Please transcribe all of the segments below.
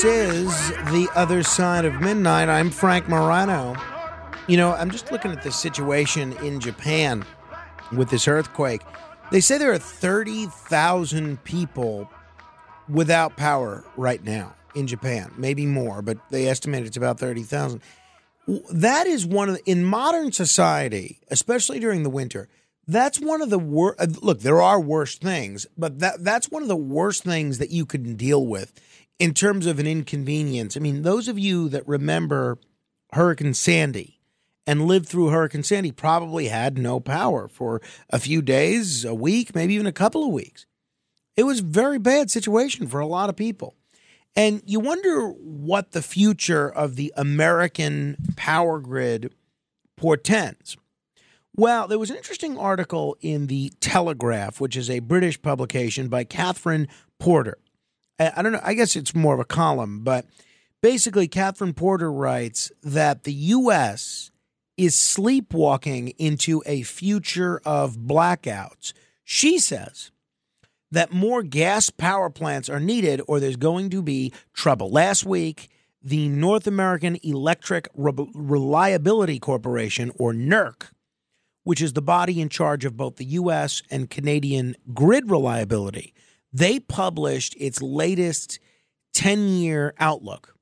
This is The Other Side of Midnight. I'm Frank Morano. You know, I'm just looking at the situation in Japan with this earthquake. They say there are 30,000 people without power right now in Japan. Maybe more, but they estimate it's about 30,000 that is one of the, in modern society, especially during the winter. That's one of the worst. Uh, look, there are worse things, but that that's one of the worst things that you can deal with in terms of an inconvenience. I mean, those of you that remember Hurricane Sandy and lived through Hurricane Sandy probably had no power for a few days, a week, maybe even a couple of weeks. It was a very bad situation for a lot of people. And you wonder what the future of the American power grid portends. Well, there was an interesting article in the Telegraph, which is a British publication by Catherine Porter. I don't know, I guess it's more of a column, but basically, Catherine Porter writes that the U.S. is sleepwalking into a future of blackouts. She says, that more gas power plants are needed or there's going to be trouble. Last week, the North American Electric Reliability Corporation, or NERC, which is the body in charge of both the U.S. and Canadian grid reliability, they published its latest 10 year outlook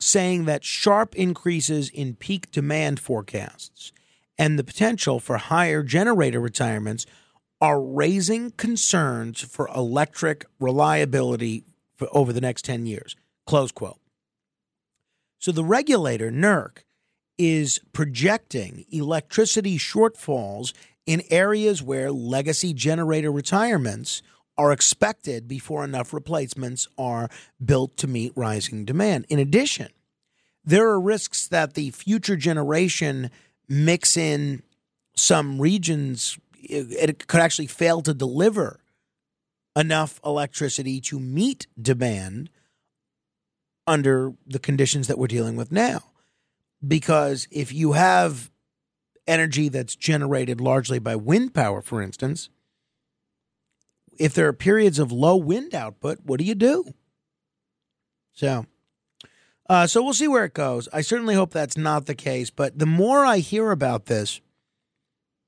saying that sharp increases in peak demand forecasts and the potential for higher generator retirements are raising concerns for electric reliability for over the next 10 years. Close quote. So the regulator, NERC, is projecting electricity shortfalls in areas where legacy generator retirements are expected before enough replacements are built to meet rising demand. In addition, there are risks that the future generation mix in some regions it, could actually fail to deliver enough electricity to meet demand under the conditions that we're dealing with now. Because if you have energy that's generated largely by wind power, for instance, if there are periods of low wind output, what do you do? So, uh, so we'll see where it goes. I certainly hope that's not the case. But the more I hear about this,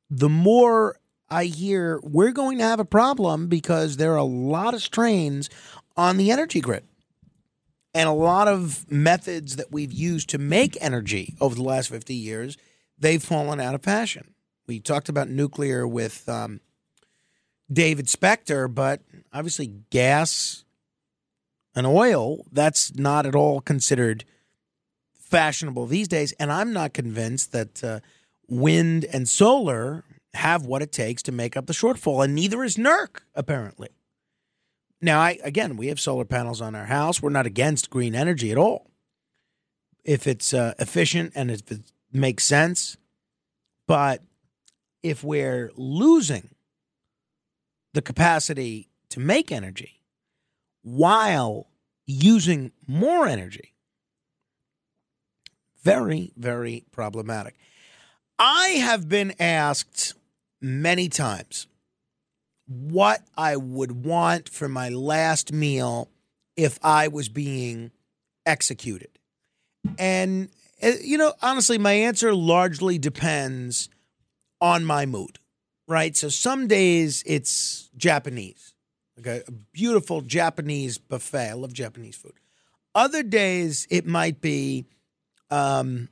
the more I hear we're going to have a problem because there are a lot of strains on the energy grid. And a lot of methods that we've used to make energy over the last 50 years, they've fallen out of fashion. We talked about nuclear with um, David Spector, but obviously gas and oil, that's not at all considered fashionable these days. And I'm not convinced that uh, wind and solar have what it takes to make up the shortfall, and neither is NERC, apparently. Now, I again, we have solar panels on our house. We're not against green energy at all. If it's uh, efficient and if it makes sense, but if we're losing the capacity to make energy while using more energy, very, very problematic. I have been asked many times what I would want for my last meal if I was being executed. And, uh, you know, honestly, my answer largely depends on my mood, right? So some days it's Japanese, like a, beautiful Japanese buffet. I love Japanese food. Other days it might be um,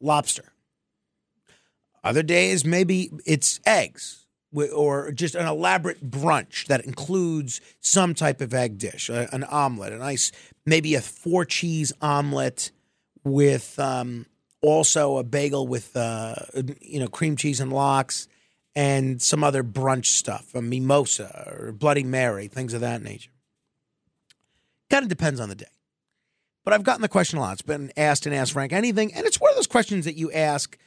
lobster. Other days maybe it's eggs or just an elaborate brunch that includes some type of egg dish, an omelet, a nice maybe a four cheese omelet with um, also a bagel with uh, you know cream cheese and lox and some other brunch stuff, a mimosa or Bloody Mary, things of that nature. Kind of depends on the day. But I've gotten the question a lot. It's been asked and asked Frank anything, and it's one of those questions that you ask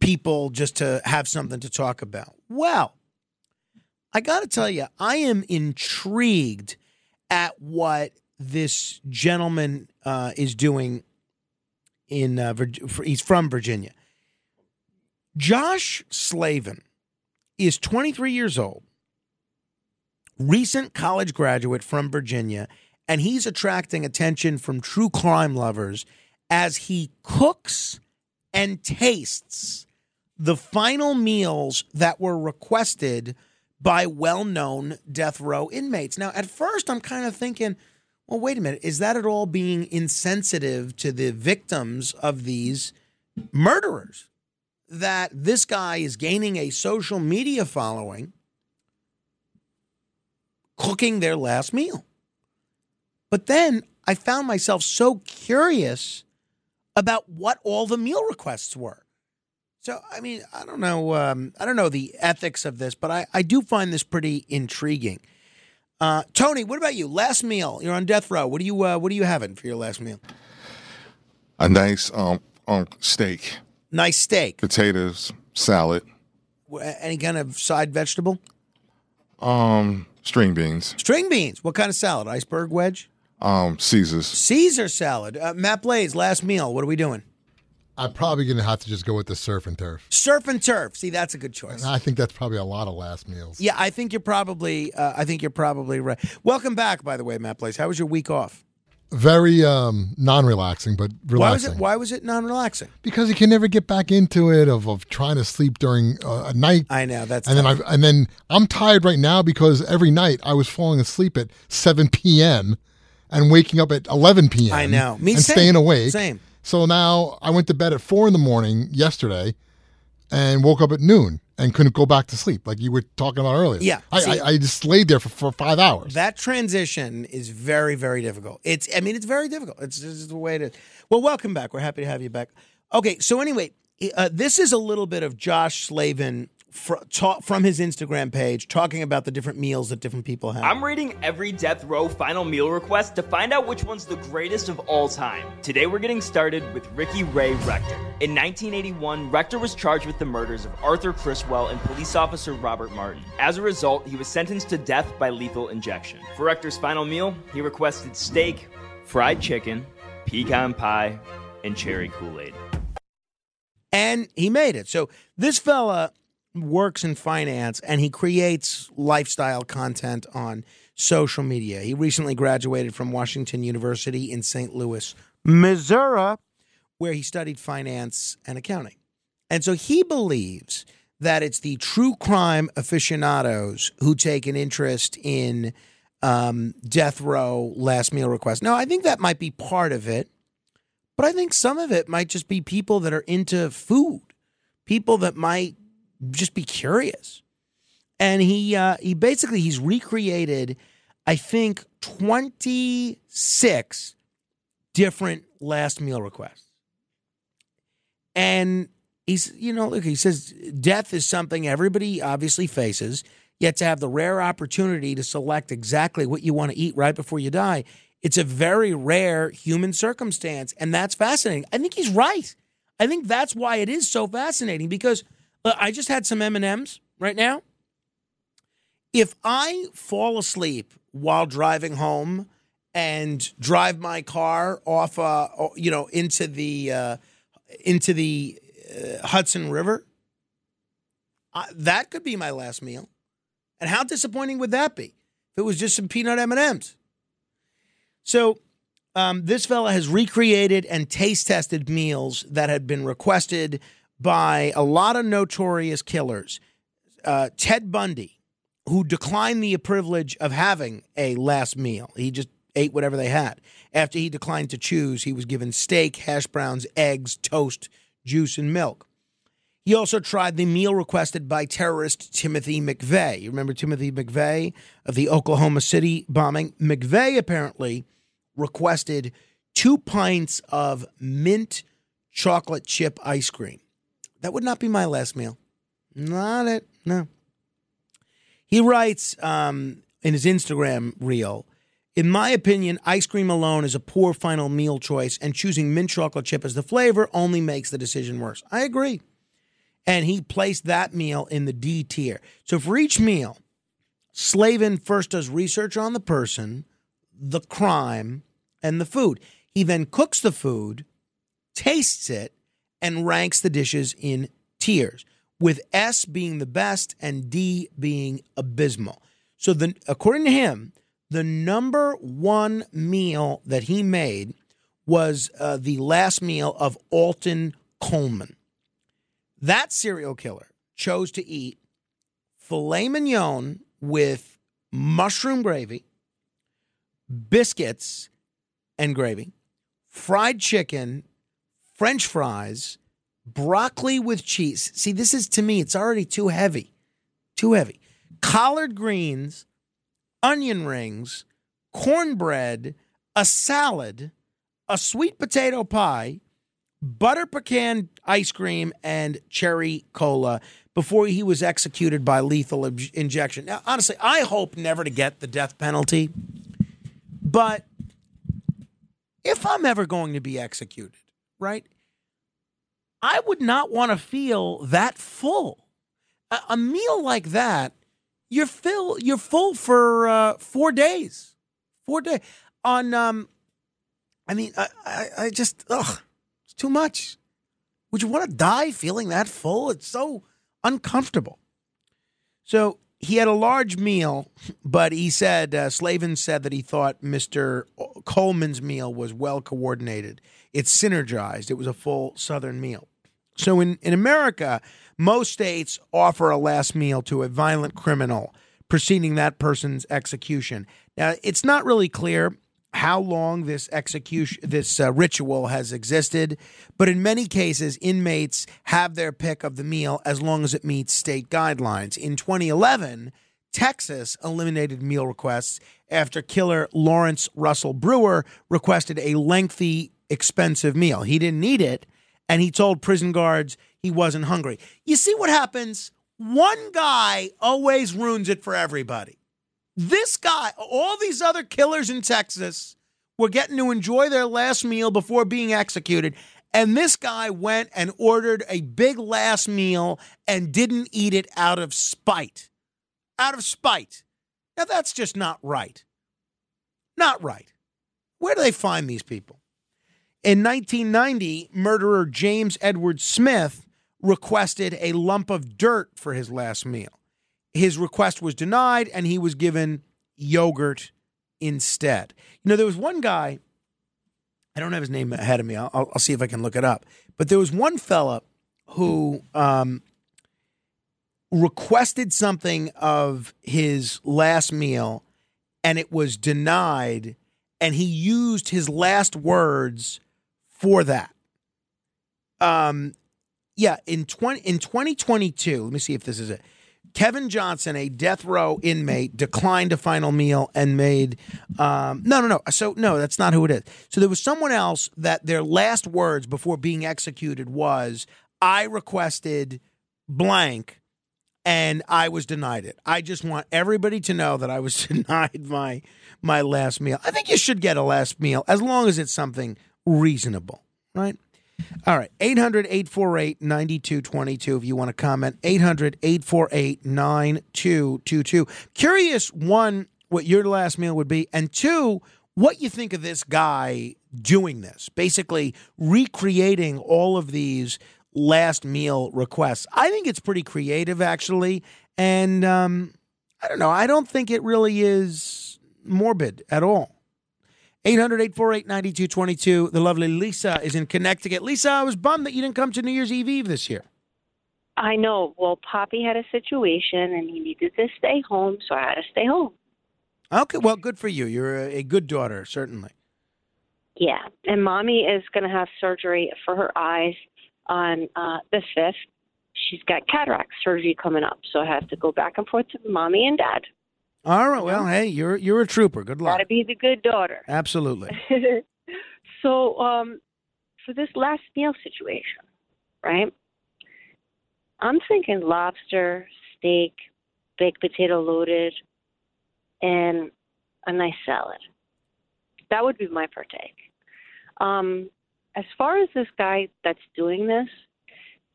people just to have something to talk about. Well, I got to tell you, I am intrigued at what this gentleman uh, is doing in uh, Virg- he's from Virginia. Josh Slavin is 23 years old, recent college graduate from Virginia, and he's attracting attention from true crime lovers as he cooks and tastes the final meals that were requested by well known death row inmates. Now, at first, I'm kind of thinking, well, wait a minute, is that at all being insensitive to the victims of these murderers? That this guy is gaining a social media following, cooking their last meal. But then I found myself so curious about what all the meal requests were. So I mean, I don't know, um, I don't know the ethics of this, but I, I do find this pretty intriguing. Uh, Tony, what about you? Last meal, you're on death row. What do you uh, what are you having for your last meal? a nice um, um steak, Nice steak. potatoes, salad, Any kind of side vegetable? um, string beans, String beans. What kind of salad? Iceberg wedge? Um, Caesars. Caesar salad. Uh, Matt Blaze, last meal. What are we doing? I'm probably going to have to just go with the surf and turf. Surf and turf. See, that's a good choice. And I think that's probably a lot of last meals. Yeah, I think you're probably. Uh, I think you're probably right. Welcome back, by the way, Matt Blaze. How was your week off? Very um, non-relaxing, but relaxing. Why was it? Why was it non-relaxing? Because you can never get back into it of, of trying to sleep during uh, a night. I know that's. and then. I and then I'm tired right now because every night I was falling asleep at 7 p.m. and waking up at 11 p.m. I know. Me and same. staying awake. Same. So now I went to bed at four in the morning yesterday, and woke up at noon and couldn't go back to sleep like you were talking about earlier. Yeah, I, see- I, I just laid there for, for five hours. That transition is very, very difficult. It's, I mean, it's very difficult. It's just the way to. Well, welcome back. We're happy to have you back. Okay, so anyway, uh, this is a little bit of Josh Slavin fr- ta- from his Instagram page talking about the different meals that different people have. I'm rating every death row final meal request to find out which one's the greatest of all time. Today we're getting started with Ricky Ray Rector. In 1981, Rector was charged with the murders of Arthur Criswell and police officer Robert Martin. As a result, he was sentenced to death by lethal injection. For Rector's final meal, he requested steak, fried chicken, pecan pie, and cherry Kool-Aid. and he made it. So this fella works in finance and he creates lifestyle content on social media. He recently graduated from Washington University in St. Louis, Missouri, where he studied finance and accounting. And so he believes that it's the true crime aficionados who take an interest in um, death row last meal requests. Now, I think that might be part of it. But I think some of it might just be people that are into food, people that might just be curious. And he uh, he basically he's recreated, I think, twenty six different last meal requests. And he's you know look he says death is something everybody obviously faces. Yet to have the rare opportunity to select exactly what you want to eat right before you die it's a very rare human circumstance, and that's fascinating. I think he's right. I think that's why it is so fascinating because I just had some M and M's right now. If I fall asleep while driving home and drive my car off, uh, you know, into the uh, into the uh, Hudson River, that could be my last meal. And how disappointing would that be if it was just some peanut M and M's? So, um, this fella has recreated and taste tested meals that had been requested by a lot of notorious killers. Uh, Ted Bundy, who declined the privilege of having a last meal. He just ate whatever they had. After he declined to choose, he was given steak, hash browns, eggs, toast, juice, and milk. He also tried the meal requested by terrorist Timothy McVeigh. You remember Timothy McVeigh of the Oklahoma City bombing? McVeigh apparently requested two pints of mint chocolate chip ice cream. That would not be my last meal. Not it. No. He writes um, in his Instagram reel In my opinion, ice cream alone is a poor final meal choice, and choosing mint chocolate chip as the flavor only makes the decision worse. I agree. And he placed that meal in the D tier. So for each meal, Slavin first does research on the person, the crime, and the food. He then cooks the food, tastes it, and ranks the dishes in tiers, with S being the best and D being abysmal. So, the, according to him, the number one meal that he made was uh, the last meal of Alton Coleman. That serial killer chose to eat filet mignon with mushroom gravy, biscuits and gravy, fried chicken, french fries, broccoli with cheese. See, this is to me, it's already too heavy. Too heavy. Collard greens, onion rings, cornbread, a salad, a sweet potato pie, butter pecan ice cream, and cherry cola before he was executed by lethal ob- injection. Now, honestly, I hope never to get the death penalty, but if I'm ever going to be executed, right, I would not want to feel that full. A, a meal like that, you're fill, you're full for uh, four days, four days on. Um, I mean, I, I, I just ugh, it's too much. Would you want to die feeling that full? It's so uncomfortable. So he had a large meal, but he said, uh, Slavin said that he thought Mr. Coleman's meal was well coordinated. It synergized, it was a full Southern meal. So in, in America, most states offer a last meal to a violent criminal preceding that person's execution. Now, it's not really clear how long this execution this uh, ritual has existed. But in many cases inmates have their pick of the meal as long as it meets state guidelines. In 2011 texas eliminated meal requests after killer lawrence russell brewer requested a lengthy expensive meal. He didn't need it and he told prison guards he wasn't hungry. You see what happens? One guy always ruins it for everybody this guy, all these other killers in Texas were getting to enjoy their last meal before being executed. And this guy went and ordered a big last meal and didn't eat it out of spite. Out of spite. Now, that's just not right. Not right. Where do they find these people? In 1990, murderer James Edward Smith requested a lump of dirt for his last meal his request was denied and he was given yogurt instead. You know, there was one guy, I don't have his name ahead of me. I'll, I'll see if I can look it up. But there was one fella who um, requested something of his last meal and it was denied. And he used his last words for that. Um, yeah, in 20, in 2022, let me see if this is it. Kevin Johnson, a death row inmate, declined a final meal and made um, no, no, no. So no, that's not who it is. So there was someone else that their last words before being executed was, "I requested blank." And I was denied it. I just want everybody to know that I was denied my my last meal. I think you should get a last meal as long as it's something reasonable, right? All right. 800 848 9222 if you want to comment. 800 848 9222. Curious, one, what your last meal would be, and two, what you think of this guy doing this, basically recreating all of these last meal requests. I think it's pretty creative, actually. And um, I don't know. I don't think it really is morbid at all. 800 848 9222. The lovely Lisa is in Connecticut. Lisa, I was bummed that you didn't come to New Year's Eve Eve this year. I know. Well, Poppy had a situation and he needed to stay home, so I had to stay home. Okay, well, good for you. You're a, a good daughter, certainly. Yeah, and mommy is going to have surgery for her eyes on uh, the fifth. She's got cataract surgery coming up, so I have to go back and forth to mommy and dad. All right. Well, hey, you're you're a trooper. Good luck. Got to be the good daughter. Absolutely. so, um, for this last meal situation, right? I'm thinking lobster, steak, baked potato loaded, and a nice salad. That would be my partake. Um, as far as this guy that's doing this,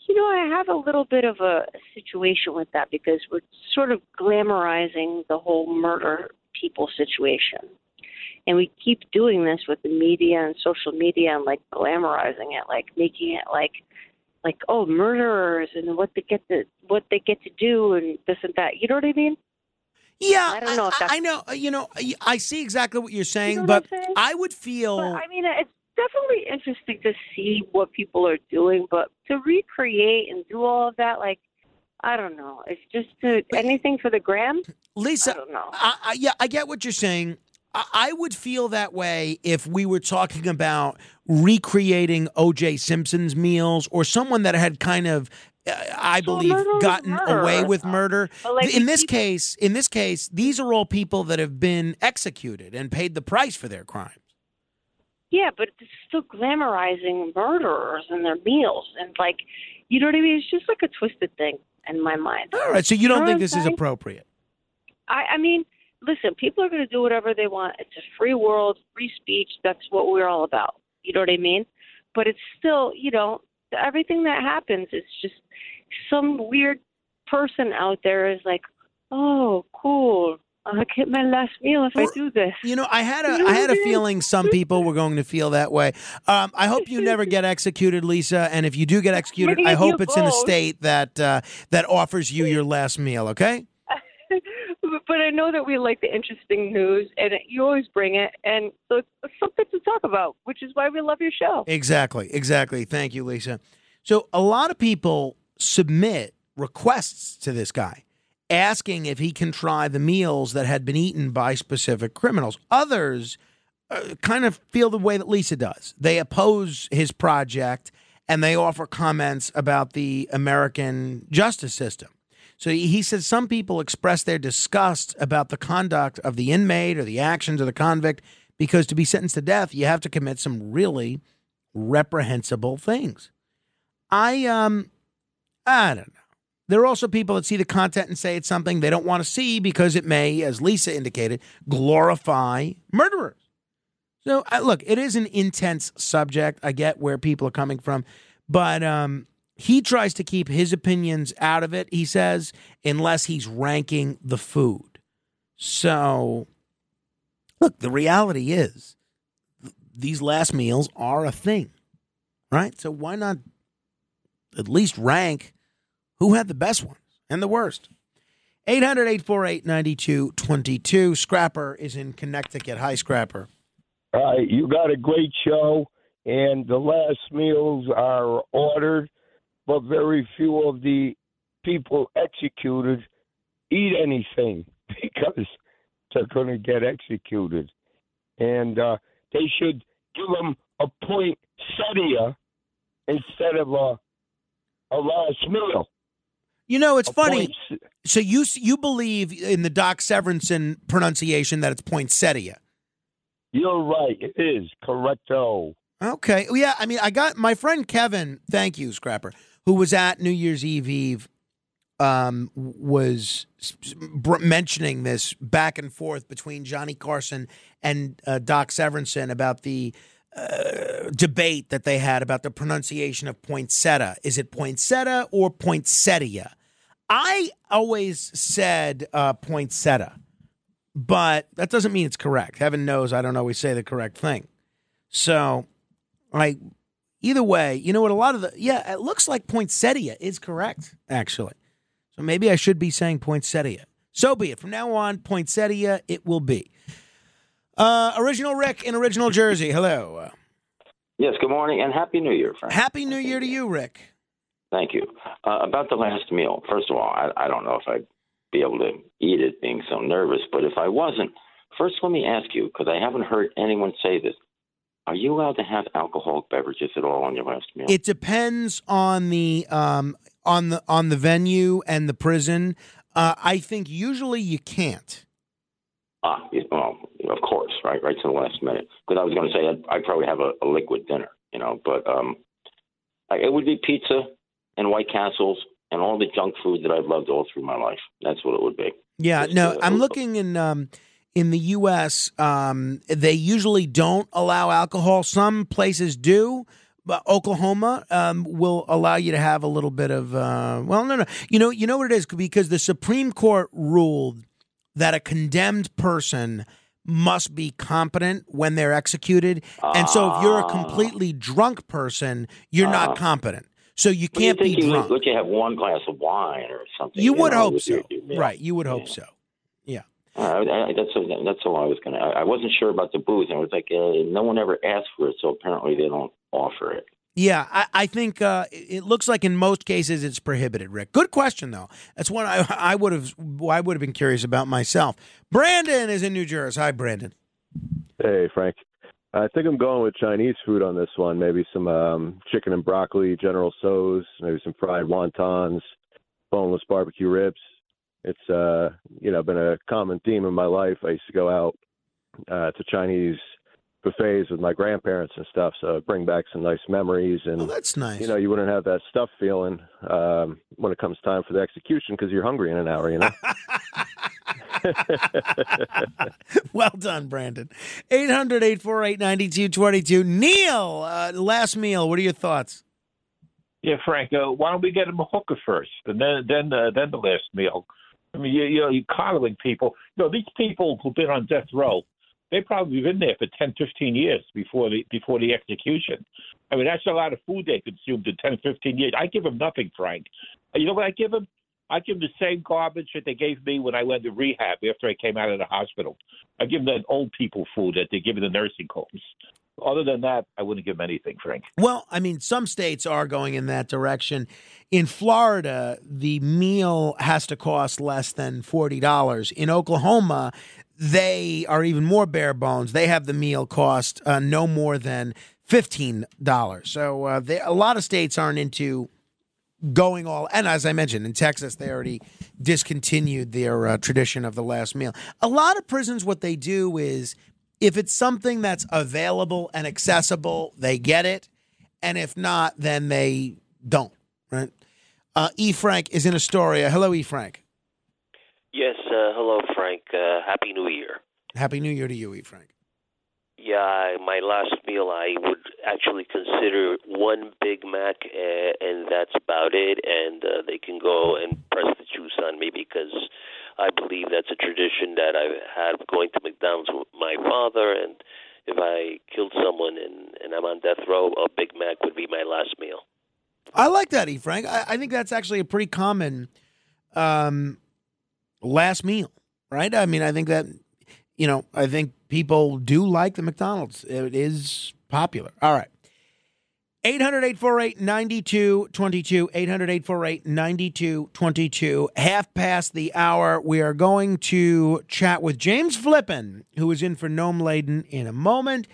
you know, I have a little bit of a situation with that because we're sort of glamorizing the whole murder people situation. And we keep doing this with the media and social media and like glamorizing it, like making it like like oh murderers and what they get to what they get to do and this and that. You know what I mean? Yeah, I don't know that's- I know. You know, I- I see exactly what you're saying, know but saying? I would feel. But I mean, it's definitely interesting to see what people are doing, but to recreate and do all of that, like, I don't know. It's just to, anything for the gram. Lisa, I don't know. I, I, yeah, I get what you're saying. I, I would feel that way if we were talking about recreating O.J. Simpson's meals or someone that had kind of, uh, I believe, gotten murder. away with murder. Like, in this case, in this case, these are all people that have been executed and paid the price for their crimes. Yeah, but it's still glamorizing murderers and their meals, and like, you know what I mean? It's just like a twisted thing in my mind. All right, so you don't know think this I'm is appropriate? I, I mean, listen, people are going to do whatever they want. It's a free world, free speech. That's what we're all about. You know what I mean? But it's still, you know, everything that happens is just some weird person out there is like, oh, cool. I'll get my last meal if I do this. You know, I had a I had a what I mean? feeling some people were going to feel that way. Um, I hope you never get executed, Lisa. And if you do get executed, I hope it's in a state that uh, that offers you your last meal. Okay? but I know that we like the interesting news, and you always bring it, and so it's something to talk about, which is why we love your show. Exactly. Exactly. Thank you, Lisa. So a lot of people submit requests to this guy, asking if he can try the meals that had been eaten by specific criminals. Others uh, kind of feel the way that Lisa does. They oppose his project and they offer comments about the American justice system. So he says some people express their disgust about the conduct of the inmate or the actions of the convict because to be sentenced to death, you have to commit some really reprehensible things. I um I don't know. There are also people that see the content and say it's something they don't want to see because it may, as Lisa indicated, glorify murderers. So I, look, it is an intense subject. I get where people are coming from, but um, he tries to keep his opinions out of it. He says unless he's ranking the food. So, look, the reality is th- these last meals are a thing, right? So why not at least rank who had the best ones and the worst? 800 848 9222. Scrapper is in Connecticut. Hi, Scrapper. You got a great show, and the last meals are ordered, but very few of the people executed eat anything because they're going to get executed. And uh, they should give them a point poinsettia instead of a, a last meal. You know, it's funny. points- So you you believe in the Doc Severinsen pronunciation that it's poinsettia. You're right. It is correcto. Okay. Well, Yeah, I mean, I got my friend Kevin, thank you, Scrapper, who was at New Year's Eve Eve, um, was s- s- br- mentioning this back and forth between Johnny Carson and uh, Doc Severinsen about the uh, debate that they had about the pronunciation of poinsettia. Is it poinsettia or poinsettia? I always said uh, poinsettia, but that doesn't mean it's correct. Heaven knows I don't always say the correct thing. So, like, either way, you know what? A lot of the, yeah, it looks like poinsettia is correct, actually. So maybe I should be saying poinsettia. So be it. From now on, poinsettia it will be. Uh, original Rick in original Jersey. Hello. Yes, good morning and happy New Year, Frank. Happy New Year to you, Rick. Thank you. Uh, about the last meal, first of all, I, I don't know if I'd be able to eat it being so nervous, but if I wasn't, first let me ask you, because I haven't heard anyone say this. Are you allowed to have alcoholic beverages at all on your last meal? It depends on the um, on the on the venue and the prison. Uh, I think usually you can't. Ah, you- well, of course, right, right to the last minute. Because I was going to say I'd, I'd probably have a, a liquid dinner, you know, but um, I, it would be pizza and White Castles and all the junk food that I've loved all through my life. That's what it would be. Yeah, Just, no, uh, I'm looking in um, in the U.S. Um, they usually don't allow alcohol. Some places do. But Oklahoma um, will allow you to have a little bit of uh, well, no, no, you know, you know what it is because the Supreme Court ruled that a condemned person must be competent when they're executed, and so if you're a Ah. completely drunk person, you're Ah. not competent. So you can't be you drunk. Would you have one glass of wine or something? You would know, hope so, your- your right? You would hope so. Yeah. Uh, I, I, that's that's all I was gonna. I, I wasn't sure about the booze. I was like, uh, no one ever asked for it, so apparently they don't offer it. Yeah, I, I think uh, it looks like in most cases it's prohibited. Rick, good question though. That's one I I would have I would have been curious about myself. Brandon is in New Jersey. Hi, Brandon. Hey, Frank. I think I'm going with Chinese food on this one. Maybe some um, chicken and broccoli, General Tso's, maybe some fried wontons, boneless barbecue ribs. It's uh, you know been a common theme in my life. I used to go out uh, to Chinese buffets with my grandparents and stuff, so bring back some nice memories. And Oh, that's nice. You know, you wouldn't have that stuff feeling um, when it comes time for the execution because you're hungry in an hour. You know. well done, Brandon. 800 848 9222. Neil, uh, last meal. What are your thoughts? Yeah, Frank. Uh, why don't we get him a hooker first, and then then uh, then the last meal? I mean, you, you know, you're coddling people. You know, these people who've been on death row, they probably been there for 10, 15 years before the before the execution. I mean, that's a lot of food they consumed in 10, 15 years. I give them nothing, Frank. You know what I give them? I give them the same garbage that they gave me when I went to rehab after I came out of the hospital. I give them that old people food that they give in the nursing homes. Other than that, I wouldn't give them anything, Frank. Well, I mean, some states are going in that direction. In Florida, the meal has to cost less than $40. In Oklahoma, they are even more bare bones. They have the meal cost uh, no more than $15. So uh, they, a lot of states aren't into going all and as i mentioned in texas they already discontinued their uh, tradition of the last meal a lot of prisons what they do is if it's something that's available and accessible they get it and if not then they don't right uh, e frank is in astoria hello e frank Yes, uh, hello, Frank. Uh, Happy New Year. happy new year to you e frank Yeah, my last meal, I would actually consider one Big Mac, uh, and that's about it. And uh, they can go and press the juice on me because I believe that's a tradition that I've had going to McDonald's with my father. And if I killed someone and, and I'm on death row, a Big Mac would be my last meal. I like that, E. Frank. I, I think that's actually a pretty common um, last meal, right? I mean, I think that you know, I think people do like the McDonald's. It is popular. All right. 800 848 9222. 800 848 9222. Half past the hour. We are going to chat with James Flippin, who is in for Noam Laden in a moment.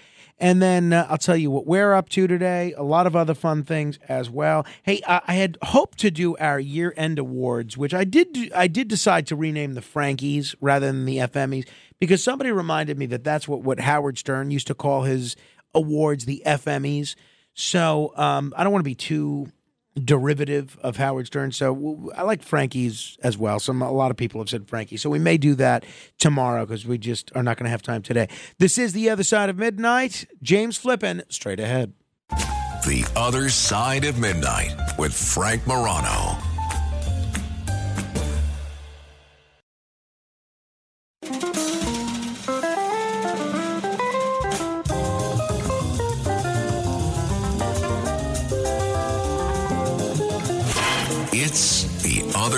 And then uh, I'll tell you what we're up to today. A lot of other fun things as well. Hey, uh, I had hoped to do our year-end awards, which I did. Do, I did decide to rename the Frankies rather than the FMEs because somebody reminded me that that's what what Howard Stern used to call his awards, the FMEs. So um, I don't want to be too derivative of Howard Stern. So I like Frankie's as well. Some a lot of people have said Frankie. So we may do that tomorrow because we just are not going to have time today. This is the other side of midnight. James Flippin, straight ahead. The Other Side of Midnight with Frank Morano.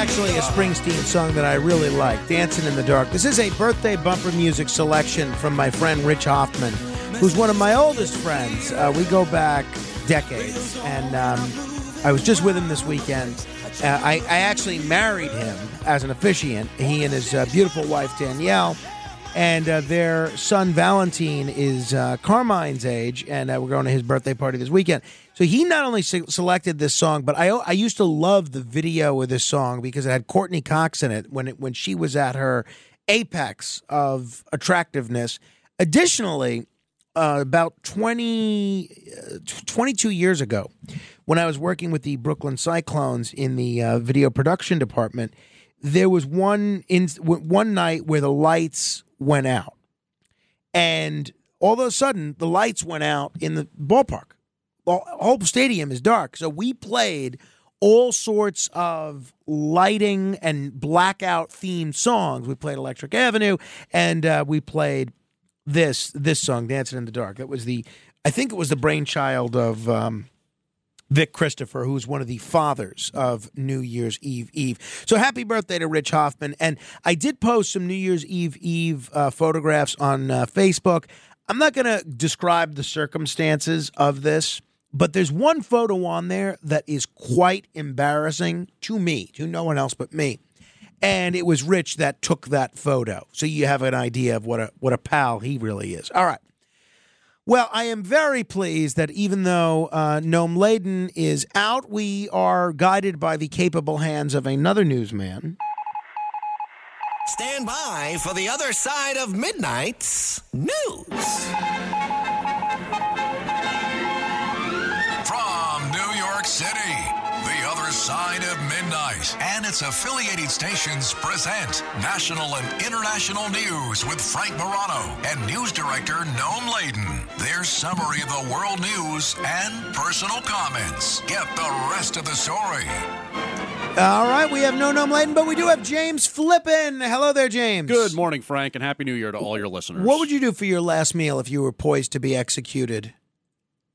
Actually a Springsteen song that I really like, Dancing in the Dark. This is a birthday bumper music selection from my friend Rich Hoffman, who's one of my oldest friends. Uh, we go back decades, and um, I was just with him this weekend. Uh, I, I actually married him as an officiant, he and his uh, beautiful wife Danielle. And uh, their son Valentine is uh, Carmine's age, and uh, we're going to his birthday party this weekend. So he not only se- selected this song, but I I used to love the video of this song because it had Courteney Cox in it when it when she was at her apex of attractiveness. Additionally, uh, about 20, uh, 22 years ago, when I was working with the Brooklyn Cyclones in the uh, video production department, there was one in one night where the lights went out, and all of a sudden the lights went out in the ballpark. The whole stadium is dark, so we played all sorts of lighting and blackout themed songs. We played Electric Avenue, and uh, we played this this song, "Dancing in the Dark." That was the, I think it was the brainchild of. Um, Vic Christopher, who's one of the fathers of New Year's Eve Eve. So happy birthday to Rich Hoffman. And I did post some New Year's Eve Eve uh, photographs on uh, Facebook. I'm not going to describe the circumstances of this, but there's one photo on there that is quite embarrassing to me, to no one else but me. And it was Rich that took that photo. So you have an idea of what a what a pal he really is. All right. Well, I am very pleased that even though uh, Noam Laden is out, we are guided by the capable hands of another newsman. Stand by for the other side of midnight's news. Midnight and its affiliated stations present national and international news with Frank Morano and news director Noam Laden. Their summary of the world news and personal comments. Get the rest of the story. All right, we have no Noam Laden, but we do have James Flippin. Hello there, James. Good morning, Frank, and Happy New Year to all your listeners. What would you do for your last meal if you were poised to be executed?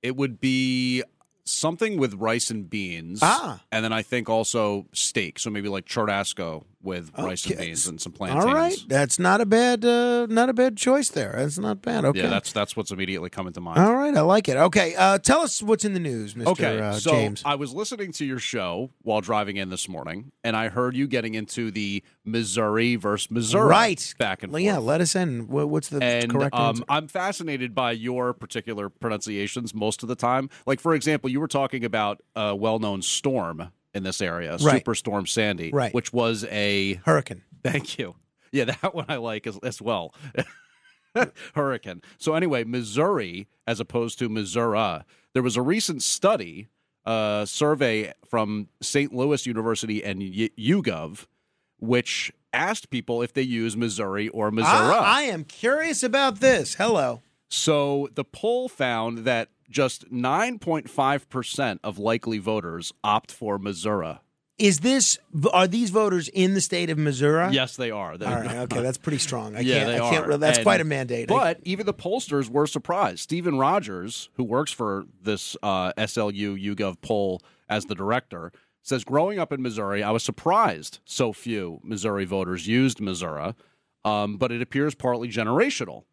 It would be something with rice and beans. Ah. And then I think also steak. So maybe like churrasco with rice and beans and some plantains. All right, that's not a bad, uh, not a bad choice there. That's not bad. Okay. Yeah, that's that's what's immediately coming to mind. All right, I like it. Okay, uh, tell us what's in the news, Mr. Okay, uh, so James. I was listening to your show while driving in this morning, and I heard you getting into the Missouri versus Missouri Right. back and forth. yeah, let us in. What's the and correct um. I'm fascinated by your particular pronunciations most of the time. Like, for example, you were talking about a well-known storm in this area, Right. Superstorm Sandy, Right. which was a hurricane. Thank you. Yeah, that one I like as, as well. hurricane. So anyway, Missouri as opposed to Missouri. There was a recent study, uh, survey from St. Louis University and y- YouGov, which asked people if they use Missouri or Missouri. Ah, I am curious about this. Hello. So the poll found that just 9.5% of likely voters opt for Missouri. Is this are these voters in the state of Missouri? Yes, they are. They're- All right. Okay, that's pretty strong. I yeah, can't. they I can't. are. That's And- quite a mandate. But even the pollsters were surprised. Stephen Rogers, who works for this uh, SLU YouGov poll as the director, says growing up in Missouri, I was surprised so few Missouri voters used Missouri, um, but it appears partly generational.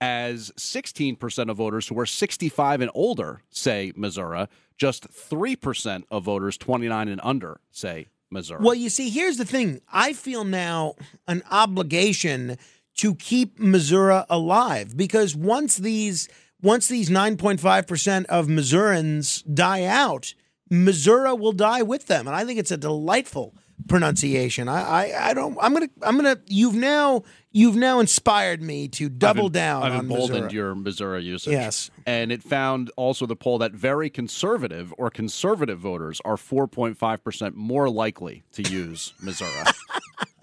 As 16% of voters who are 65 and older say Missouri, just 3% of voters 29 and under say Missouri. Well, you see, here's the thing. I feel now an obligation to keep Missouri alive because once these once these 9.5% of Missourians die out, Missouri will die with them. And I think it's a delightful pronunciation. I, I, I don't. I'm gonna. I'm gonna. You've now. You've now inspired me to double I've, down I've on emboldened Missouri. your Missouri usage. Yes. And it found also the poll that very conservative or conservative voters are 4.5% more likely to use Missouri.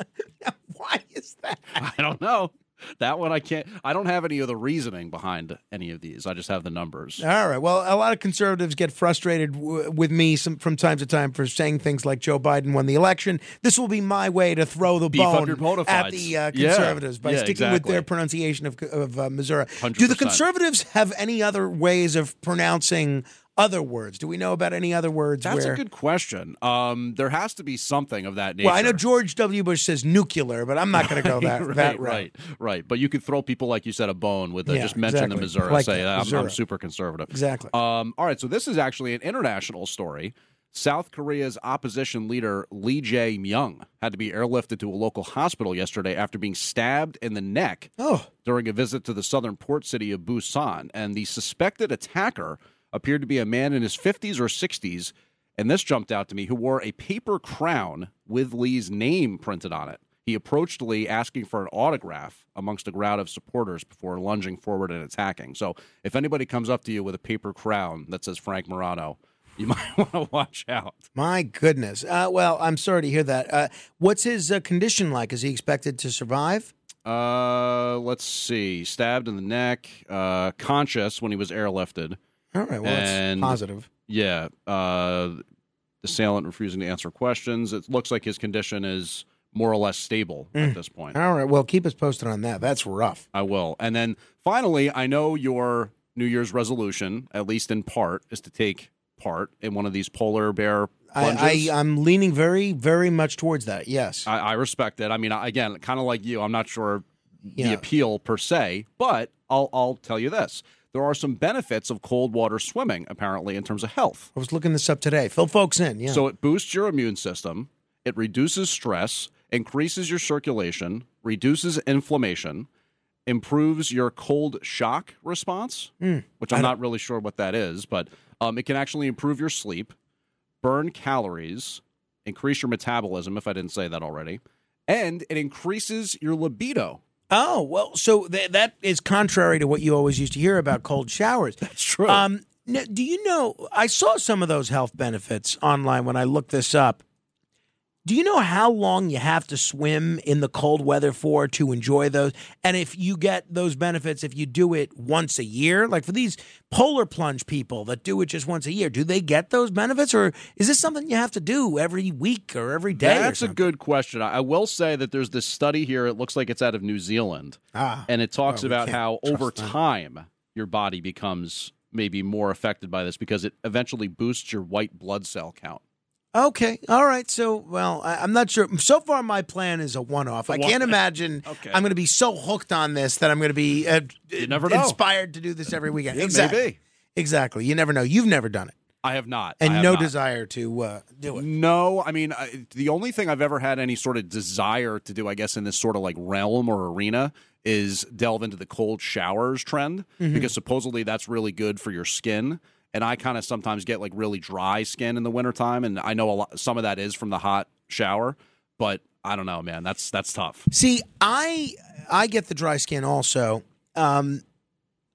Why is that? I don't know. That one I can't. I don't have any of the reasoning behind any of these. I just have the numbers. All right. Well, a lot of conservatives get frustrated w- with me some, from time to time for saying things like Joe Biden won the election. This will be my way to throw the Beef bone at the uh, Yeah. conservatives by Yeah, sticking with their pronunciation of, of uh, Missouri. Do the conservatives have any other ways of pronouncing other words? Do we know about any other words That's where? a good question. Um, there has to be something of that nature. well, I know George W. Bush says nuclear, but I'm not going to go that right, that route. right, right. But you could throw people like you said a bone with the, Yeah, just mention the. Missouri. Like say that, I'm, I'm super conservative. Exactly. Um, all right, so this is actually an international story. South Korea's opposition leader Lee Jae-myung had to be airlifted to a local hospital yesterday after being stabbed in the neck oh. during a visit to the southern port city of Busan. And the suspected attacker appeared to be a man in his 50s or 60s, and this jumped out to me, who wore a paper crown with Lee's name printed on it. He approached Lee asking for an autograph amongst a crowd of supporters before lunging forward and attacking. So if anybody comes up to you with a paper crown that says Frank Morano, you might want to watch out. My goodness. Uh, well, I'm sorry to hear that. Uh, what's his uh, condition like? Is he expected to survive? Uh, let's see. Stabbed in the neck, uh, conscious when he was airlifted. All right. Well, and, that's positive. Yeah. Uh, the assailant refusing to answer questions. It looks like his condition is more or less stable Mm. at this point. All right. Well, keep us posted on that. That's rough. I will. And then finally, I know your New Year's resolution, at least in part, is to take part in one of these polar bear plunges. I, I'm leaning very, very much towards that. Yes. I, I respect it. I mean, again, kind of like you, I'm not sure Yeah. the appeal per se, but I'll I'll tell you this: there are some benefits of cold water swimming, apparently, in terms of health. I was looking this up today. Fill folks in. Yeah. So it boosts your immune system, it reduces stress, increases your circulation, reduces inflammation, improves your cold shock response, Mm. which I'm not really sure what that is, but um, it can actually improve your sleep, burn calories, increase your metabolism, if I didn't say that already, and it increases your libido. Oh well, so th- that is contrary to what you always used to hear about cold showers. That's true. Um, n- do you know? I saw some of those health benefits online when I looked this up. Do you know how long you have to swim in the cold weather for to enjoy those? And if you get those benefits, if you do it once a year, like for these polar plunge people that do it just once a year, do they get those benefits, or is this something you have to do every week or every day? That's a good question. I will say that there's this study here. It looks like it's out of New Zealand, Ah. and it talks Well, about how over time your body becomes maybe more affected by this because it eventually boosts your white blood cell count. Okay. All right. So, well, I, I'm not sure. So far, my plan is a one off. I can't imagine Okay. I'm going to be so hooked on this that I'm going to be uh, You never know. inspired to do this every weekend. Yeah, exactly. maybe. Exactly. You never know. You've never done it. I have not, And have no not. desire to uh, do it. No, I mean I, the only thing I've ever had any sort of desire to do, I guess, in this sort of like realm or arena, is delve into the cold showers trend Mhm. because supposedly that's really good for your skin. And I kind of sometimes get like really dry skin in the wintertime, and I know a lot. Some of that is from the hot shower, but I don't know, man. That's that's tough. See, I I get the dry skin also. Um,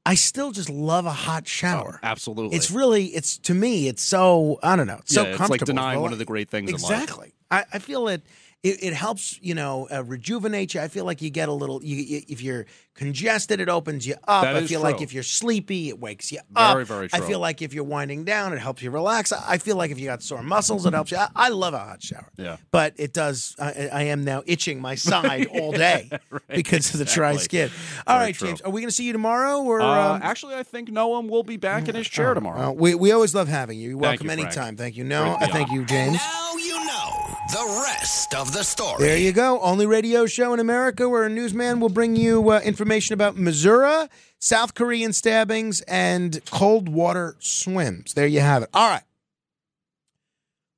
I still just love a hot shower. Absolutely, It's really, it's to me, it's so I don't know, it's so Yeah, it's like denying Well, one of the great things in life. Exactly. I, I feel it, it. It helps, you know, uh, rejuvenate you. I feel like you get a little. You, you, if you're congested, it opens you up. That I is feel like if you're sleepy, it wakes you up. Very, very true. I feel like if you're winding down, it helps you relax. I I feel like if you got sore muscles, it helps you. I, I love a hot shower. Yeah. But it does. I, I am now itching my side all day Right, because of the dry skin. All Very right, true. James. Are we going to see you tomorrow? Or Uh, um, actually, I think Noam will be back in his chair tomorrow. well, we we always love having you. You're welcome you, Frank. anytime. Thank you. Great No, to be thank you, James. Now you know the rest of the story. There you go. Only radio show in America where a newsman will bring you uh, information about Missouri, South Korean stabbings, and cold water swims. There you have it. All right.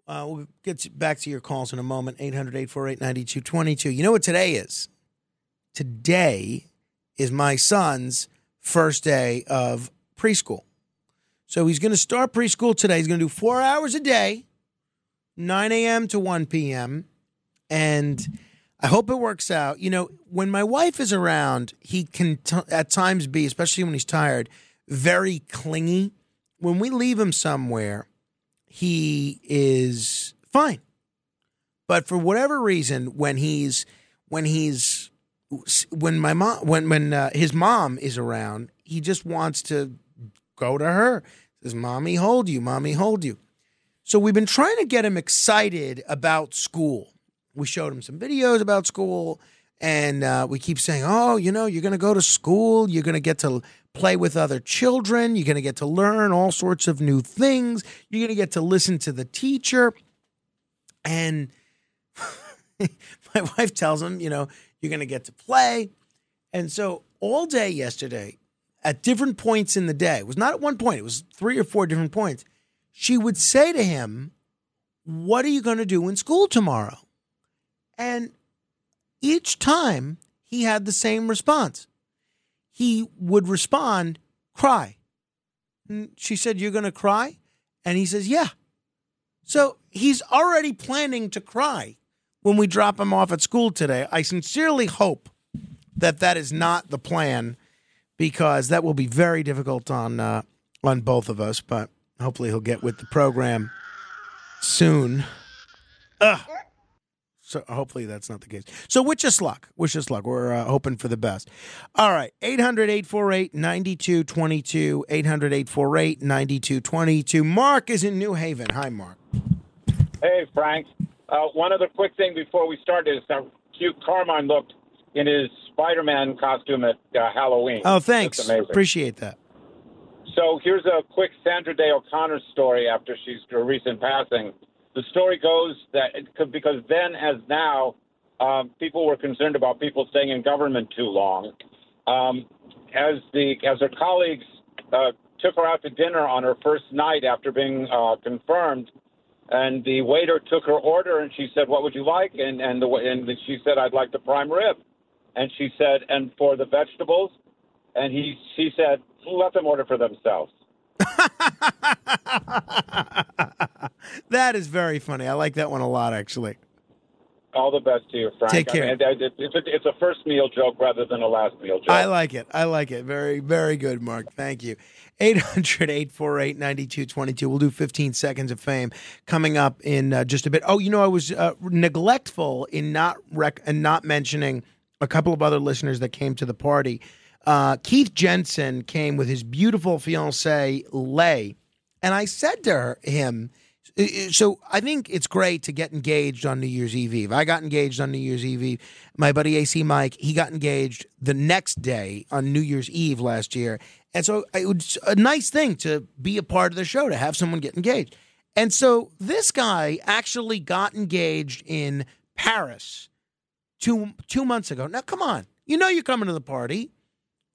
Uh, we'll get back to your calls in a moment. 800 848 9222. You know what today is? Today is my son's first day of preschool. So he's going to start preschool today. He's going to do four hours a day, 9 a.m. to 1 p.m. and I hope it works out. You know, when my wife is around, he can t- at times be, especially when he's tired, very clingy. When we leave him somewhere, he is fine. But for whatever reason, when he's when he's when my mom when when uh, his mom is around, he just wants to go to her. Says, "Mommy, hold you. Mommy, hold you." So we've been trying to get him excited about school. We showed him some videos about school, and uh, we keep saying, "Oh, you know, you're going to go to school. You're going to get to play with other children. You're going to get to learn all sorts of new things. You're going to get to listen to the teacher." And my wife tells him, you know, you're going to get to play. And so all day yesterday, at different points in the day, it was not at one point, it was three or four different points, she would say to him, What are you going to do in school tomorrow? And each time he had the same response. He would respond, Cry. And she said, You're going to cry? And he says, Yeah. So he's already planning to cry when we drop him off at school today. I sincerely hope that that is not the plan because that will be very difficult on uh, on both of us. But hopefully he'll get with the program soon. Ugh. So hopefully that's not the case. So wish us luck. Wish us luck. We're uh, hoping for the best. All right. 800 848 9222. 800 848 9222. Mark is in New Haven. Hi, Mark. Hey, Frank. Uh, one other quick thing before we start is how cute Carmine looked in his Spider-Man costume at uh, Halloween. Oh, thanks. Appreciate that. So here's a quick Sandra Day O'Connor story after she's her recent passing. The story goes that could, because then, as now, um, people were concerned about people staying in government too long. Um, as the as her colleagues uh, took her out to dinner on her first night after being uh, confirmed, and the waiter took her order and she said, "What would you like?" And and the and she said, "I'd like the prime rib." And she said, "And for the vegetables?" And he she said, "Let them order for themselves." That is very funny. I like that one a lot, actually. All the best to you, Frank. Take I care. mean, it's, a, it's a first meal joke rather than a last meal joke. I like it. I like it. Very, very good, Mark. Thank you. 800 848 9222. We'll do 15 seconds of fame coming up in uh, just a bit. Oh, you know, I was uh, neglectful in not rec- and not mentioning a couple of other listeners that came to the party. Uh, Keith Jensen came with his beautiful fiancee, Lay. And I said to her, him, so I think it's great to get engaged on New Year's Eve Eve. I got engaged on New Year's Eve Eve. My buddy AC Mike, he got engaged the next day on New Year's Eve last year. And so it was a nice thing to be a part of the show, to have someone get engaged. And so this guy actually got engaged in Paris two two months ago. Now, come on. You know you're coming to the party.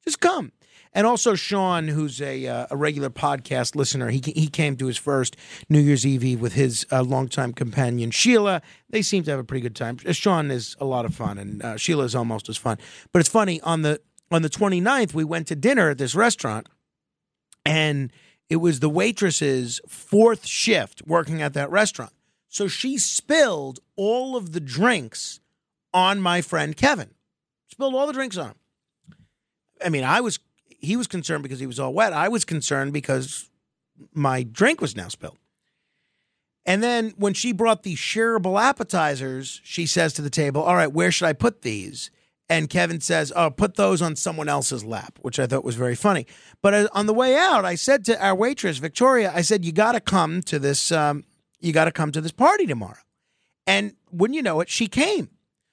Just come. And also Sean, who's a uh, a regular podcast listener, he he came to his first New Year's Eve Eve with his uh, longtime companion Sheila. They seem to have a pretty good time. Sean is a lot of fun, and uh, Sheila is almost as fun. But it's funny on the on the 29th, we went to dinner at this restaurant, and it was the waitress's fourth shift working at that restaurant. So she spilled all of the drinks on my friend Kevin. Spilled all the drinks on him. I mean, I was he was concerned because he was all wet. I was concerned because my drink was now spilled. And then when she brought the shareable appetizers, she says to the table, "All right, where should I put these?" And Kevin says, "Oh, put those on someone else's lap," which I thought was very funny. But uh, on the way out, I said to our waitress, Victoria, I said, "You got to come to this. Um, you got to come to this party tomorrow." And wouldn't you know it, she came.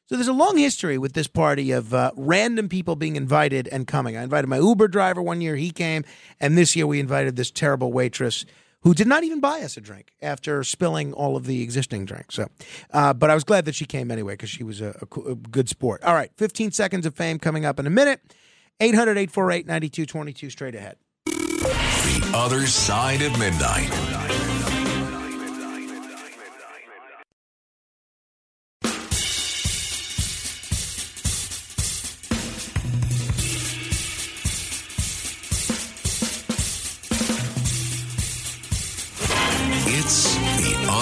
So there's a long history with this party of uh, random people being invited and coming. I invited my Uber driver one year, he came, and this year we invited this terrible waitress who did not even buy us a drink after spilling all of the existing drinks. So, uh, but I was glad that she came anyway because she was a, a a good sport. All right, 15 seconds of fame coming up in a minute. 800 848 9222 straight ahead. The other side of midnight.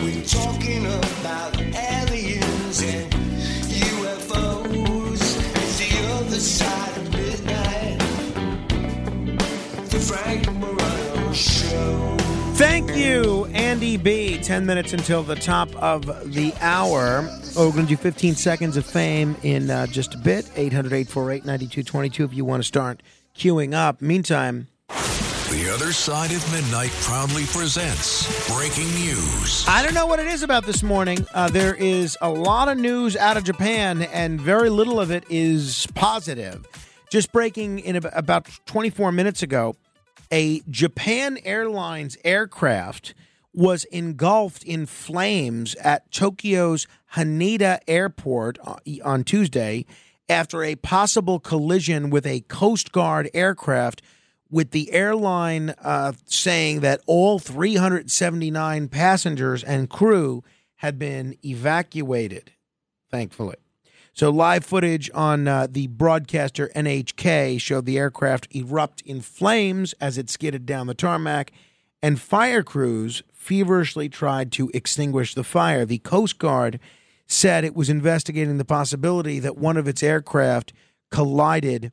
We're talking about aliens and UFOs. It's the other side of midnight. The Frank Morano Show. Thank you, Andy B. 10 minutes until the top of the hour. Oh, we're going to do 15 seconds of fame in uh, just a bit. 800 848 9222 if you want to start queuing up. Meantime, The Other Side of Midnight proudly presents breaking news. I don't know what it is about this morning. Uh, there is a lot of news out of Japan, and very little of it is positive. Just breaking in about 24 minutes ago, a Japan Airlines aircraft was engulfed in flames at Tokyo's Haneda Airport uh, on Tuesday after a possible collision with a Coast Guard aircraft, with the airline uh, saying that all 379 passengers and crew had been evacuated, thankfully. So, live footage on uh, the broadcaster NHK showed the aircraft erupt in flames as it skidded down the tarmac, and fire crews feverishly tried to extinguish the fire. The Coast Guard said it was investigating the possibility that one of its aircraft collided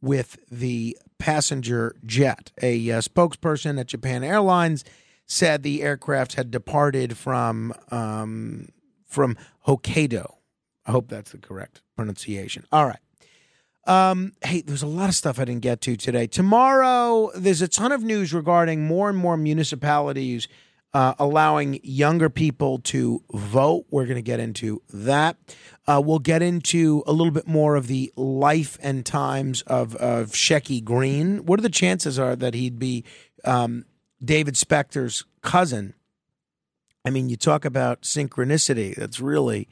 with the passenger jet. A uh, spokesperson at Japan Airlines said the aircraft had departed from um, from Hokkaido. I hope that's the correct pronunciation. All right. Um, hey, there's a lot of stuff I didn't get to today. Tomorrow, there's a ton of news regarding more and more municipalities uh, allowing younger people to vote. We're going to get into that. Uh, we'll get into a little bit more of the life and times of, of Shecky Greene. What are the chances are that he'd be um, David Spector's cousin? I mean, you talk about synchronicity. That's really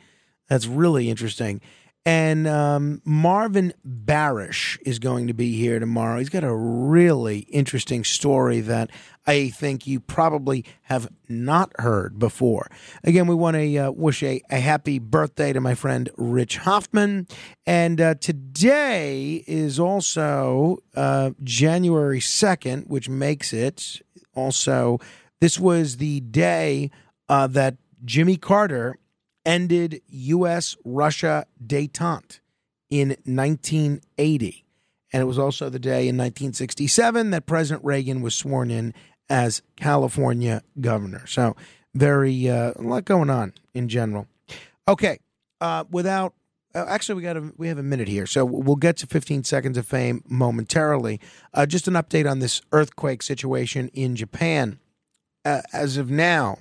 that's really interesting. And um, Marvin Barish is going to be here tomorrow. He's got a really interesting story that I think you probably have not heard before. Again, we want to uh, wish a, a happy birthday to my friend Rich Hoffman. And uh, today is also uh, January 2nd, which makes it also, this was the day uh, that Jimmy Carter ended U.S. Russia detente in 1980. And it was also the day in 1967 that President Reagan was sworn in as California governor. So, very, uh, a lot going on in general. Okay. Uh, without, uh, actually, we got a, we have a minute here. So, we'll get to 15 seconds of fame momentarily. Uh, just an update on this earthquake situation in Japan. Uh, as of now,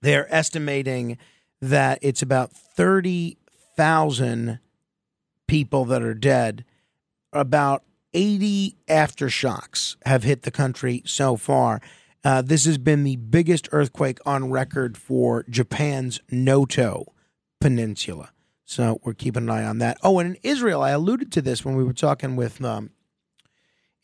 they're estimating that it's about 30,000 people that are dead. About 80 aftershocks have hit the country so far. Uh, this has been the biggest earthquake on record for Japan's Noto Peninsula. So we're keeping an eye on that. Oh, and in Israel, I alluded to this when we were talking with um,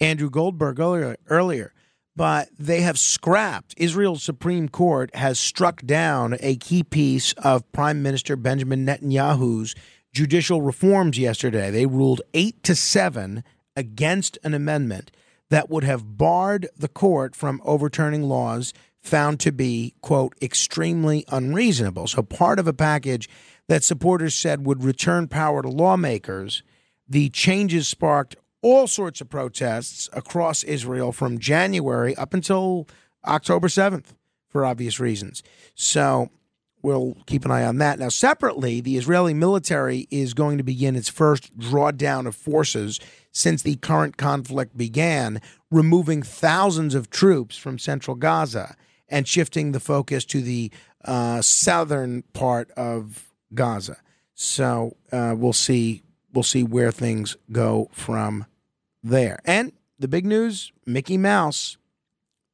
Andrew Goldberg earlier. earlier but they have scrapped. Israel's Supreme Court has struck down a key piece of Prime Minister Benjamin Netanyahu's judicial reforms yesterday. They ruled eight to seven against an amendment that would have barred the court from overturning laws found to be, quote, extremely unreasonable. So, part of a package that supporters said would return power to lawmakers. The changes sparked all sorts of protests across Israel from January up until October 7th for obvious reasons. So we'll keep an eye on that. Now, separately, the Israeli military is going to begin its first drawdown of forces since the current conflict began, removing thousands of troops from central Gaza and shifting the focus to the uh, southern part of Gaza. So uh, we'll see we'll see where things go from there. And the big news Mickey Mouse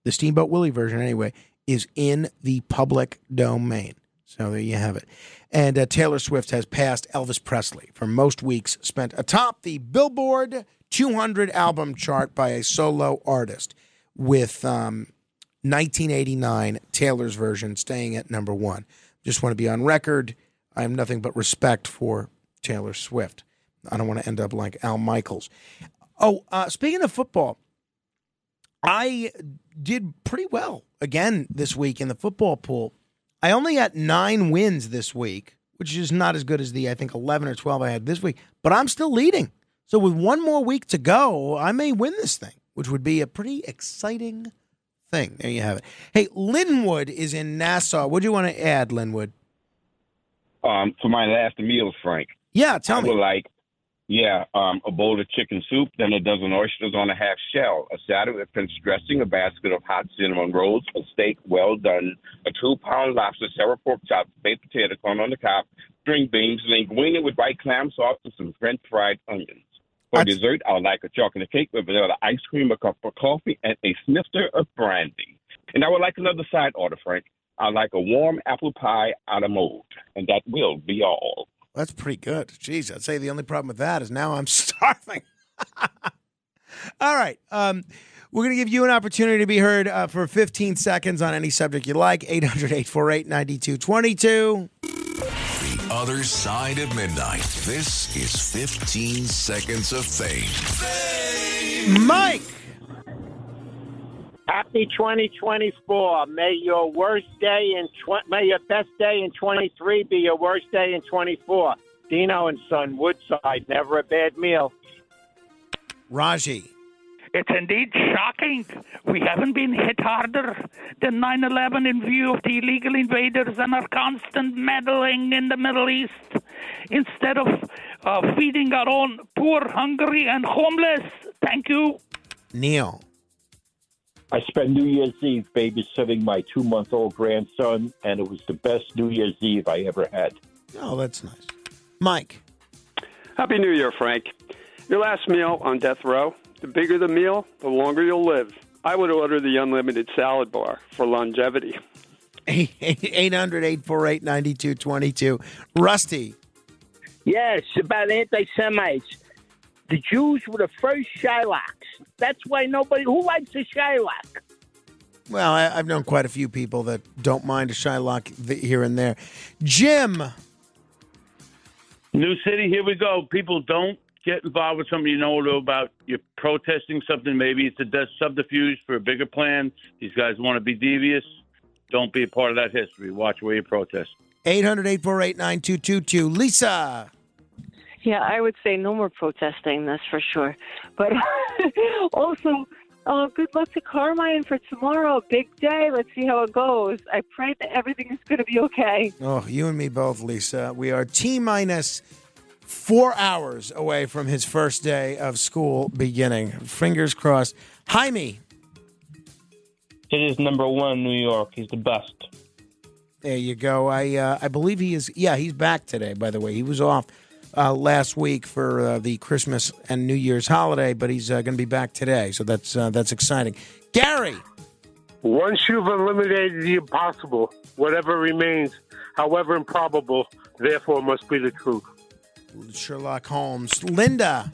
the Steamboat Willie version anyway, is in the public domain. So there you have it. And uh, Taylor Swift has passed Elvis Presley for most weeks spent atop the Billboard 200 album chart by a solo artist, with um, 1989 Taylor's version staying at number one. Just want to be on record. I have nothing but respect for Taylor Swift. I don't want to end up like Al Michaels. Oh, uh, speaking of football, I did pretty well again this week in the football pool. I only got nine wins this week, which is not as good as the I think eleven or twelve I had this week, but I'm still leading. So with one more week to go, I may win this thing, which would be a pretty exciting thing. There you have it. Hey, Linwood is in Nassau. What do you want to add, Linwood? Um, for my last meal, Frank. Yeah, tell I me. would like, yeah, um, a bowl of chicken soup, then a dozen oysters on a half shell, a salad with French dressing, a basket of hot cinnamon rolls, a steak well done, a two-pound lobster, several pork chops, baked potato corn on the top, string beans, linguine with white clam sauce, and some French fried onions. For dessert, I would like a chocolate cake with vanilla ice cream, a cup of coffee, and a snifter of brandy. And I would like another side order, Frank. I'd like a warm apple pie out of mold, and that will be all. That's pretty good. Jeez, I'd say the only problem with that is now I'm starving. All right. Um, we're going to give you an opportunity to be heard uh, for 15 seconds on any subject you like. 800 848 9222. The other side of midnight. This is 15 seconds of fame. Mike. Happy 2024. May your worst day in tw- may your best day in 23 be your worst day in 24. Dino and Son Woodside, never a bad meal. Raji. It's indeed shocking. We haven't been hit harder than 9 11 in view of the illegal invaders and our constant meddling in the Middle East. Instead of uh, feeding our own poor, hungry, and homeless. Thank you. Neil. I spent New Year's Eve babysitting my two month old grandson, and it was the best New Year's Eve I ever had. Oh, that's nice. Mike. Happy New Year, Frank. Your last meal on death row, the bigger the meal, the longer you'll live. I would order the unlimited salad bar for longevity. 800 848 9222. Rusty. Yes, about anti Semites. The Jews were the first Shylocks. That's why nobody who likes a Shylock. Well, I, I've known quite a few people that don't mind a Shylock th- here and there. Jim. New City, here we go. People don't get involved with something you know about. You're protesting something. Maybe it's a death subterfuge for a bigger plan. These guys want to be devious. Don't be a part of that history. Watch where you protest. 800 848 9222. Lisa. Yeah, I would say no more protesting, that's for sure. But also, uh, good luck to Carmine for tomorrow. Big day. Let's see how it goes. I pray that everything is going to be okay. Oh, you and me both, Lisa. We are T minus four hours away from his first day of school beginning. Fingers crossed. Jaime. It is number one, New York. He's the best. There you go. I uh, I believe he is. Yeah, he's back today. By the way, he was off uh, last week for uh, the Christmas and New Year's holiday, but he's uh, going to be back today. So that's uh, that's exciting. Gary. Once you've eliminated the impossible, whatever remains, however improbable, therefore must be the truth. Sherlock Holmes. Linda.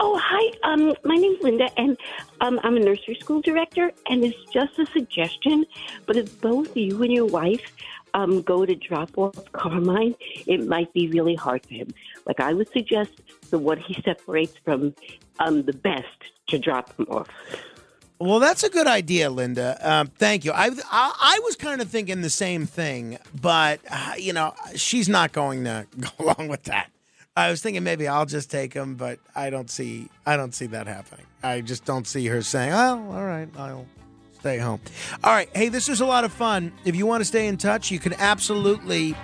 Oh, hi. Um, my name's Linda, and um, I'm a nursery school director. And it's just a suggestion, but if both you and your wife um, go to drop off Carmine, it might be really hard for him. Like I would suggest the one he separates from um, the best to drop him off. Well, that's a good idea, Linda. Um, thank you. I, I I was kind of thinking the same thing, but uh, you know, she's not going to go along with that. I was thinking maybe I'll just take him, but I don't see I don't see that happening. I just don't see her saying, "Oh, all right, I'll stay home." All right, hey, this was a lot of fun. If you want to stay in touch, you can absolutely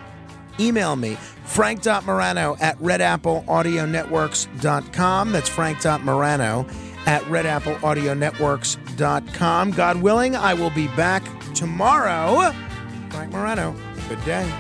email me frank.morano at redappleaudionetworks.com. That's frank.morano at redappleaudionetworks.com. God willing, I will be back tomorrow. Frank Morano, good day.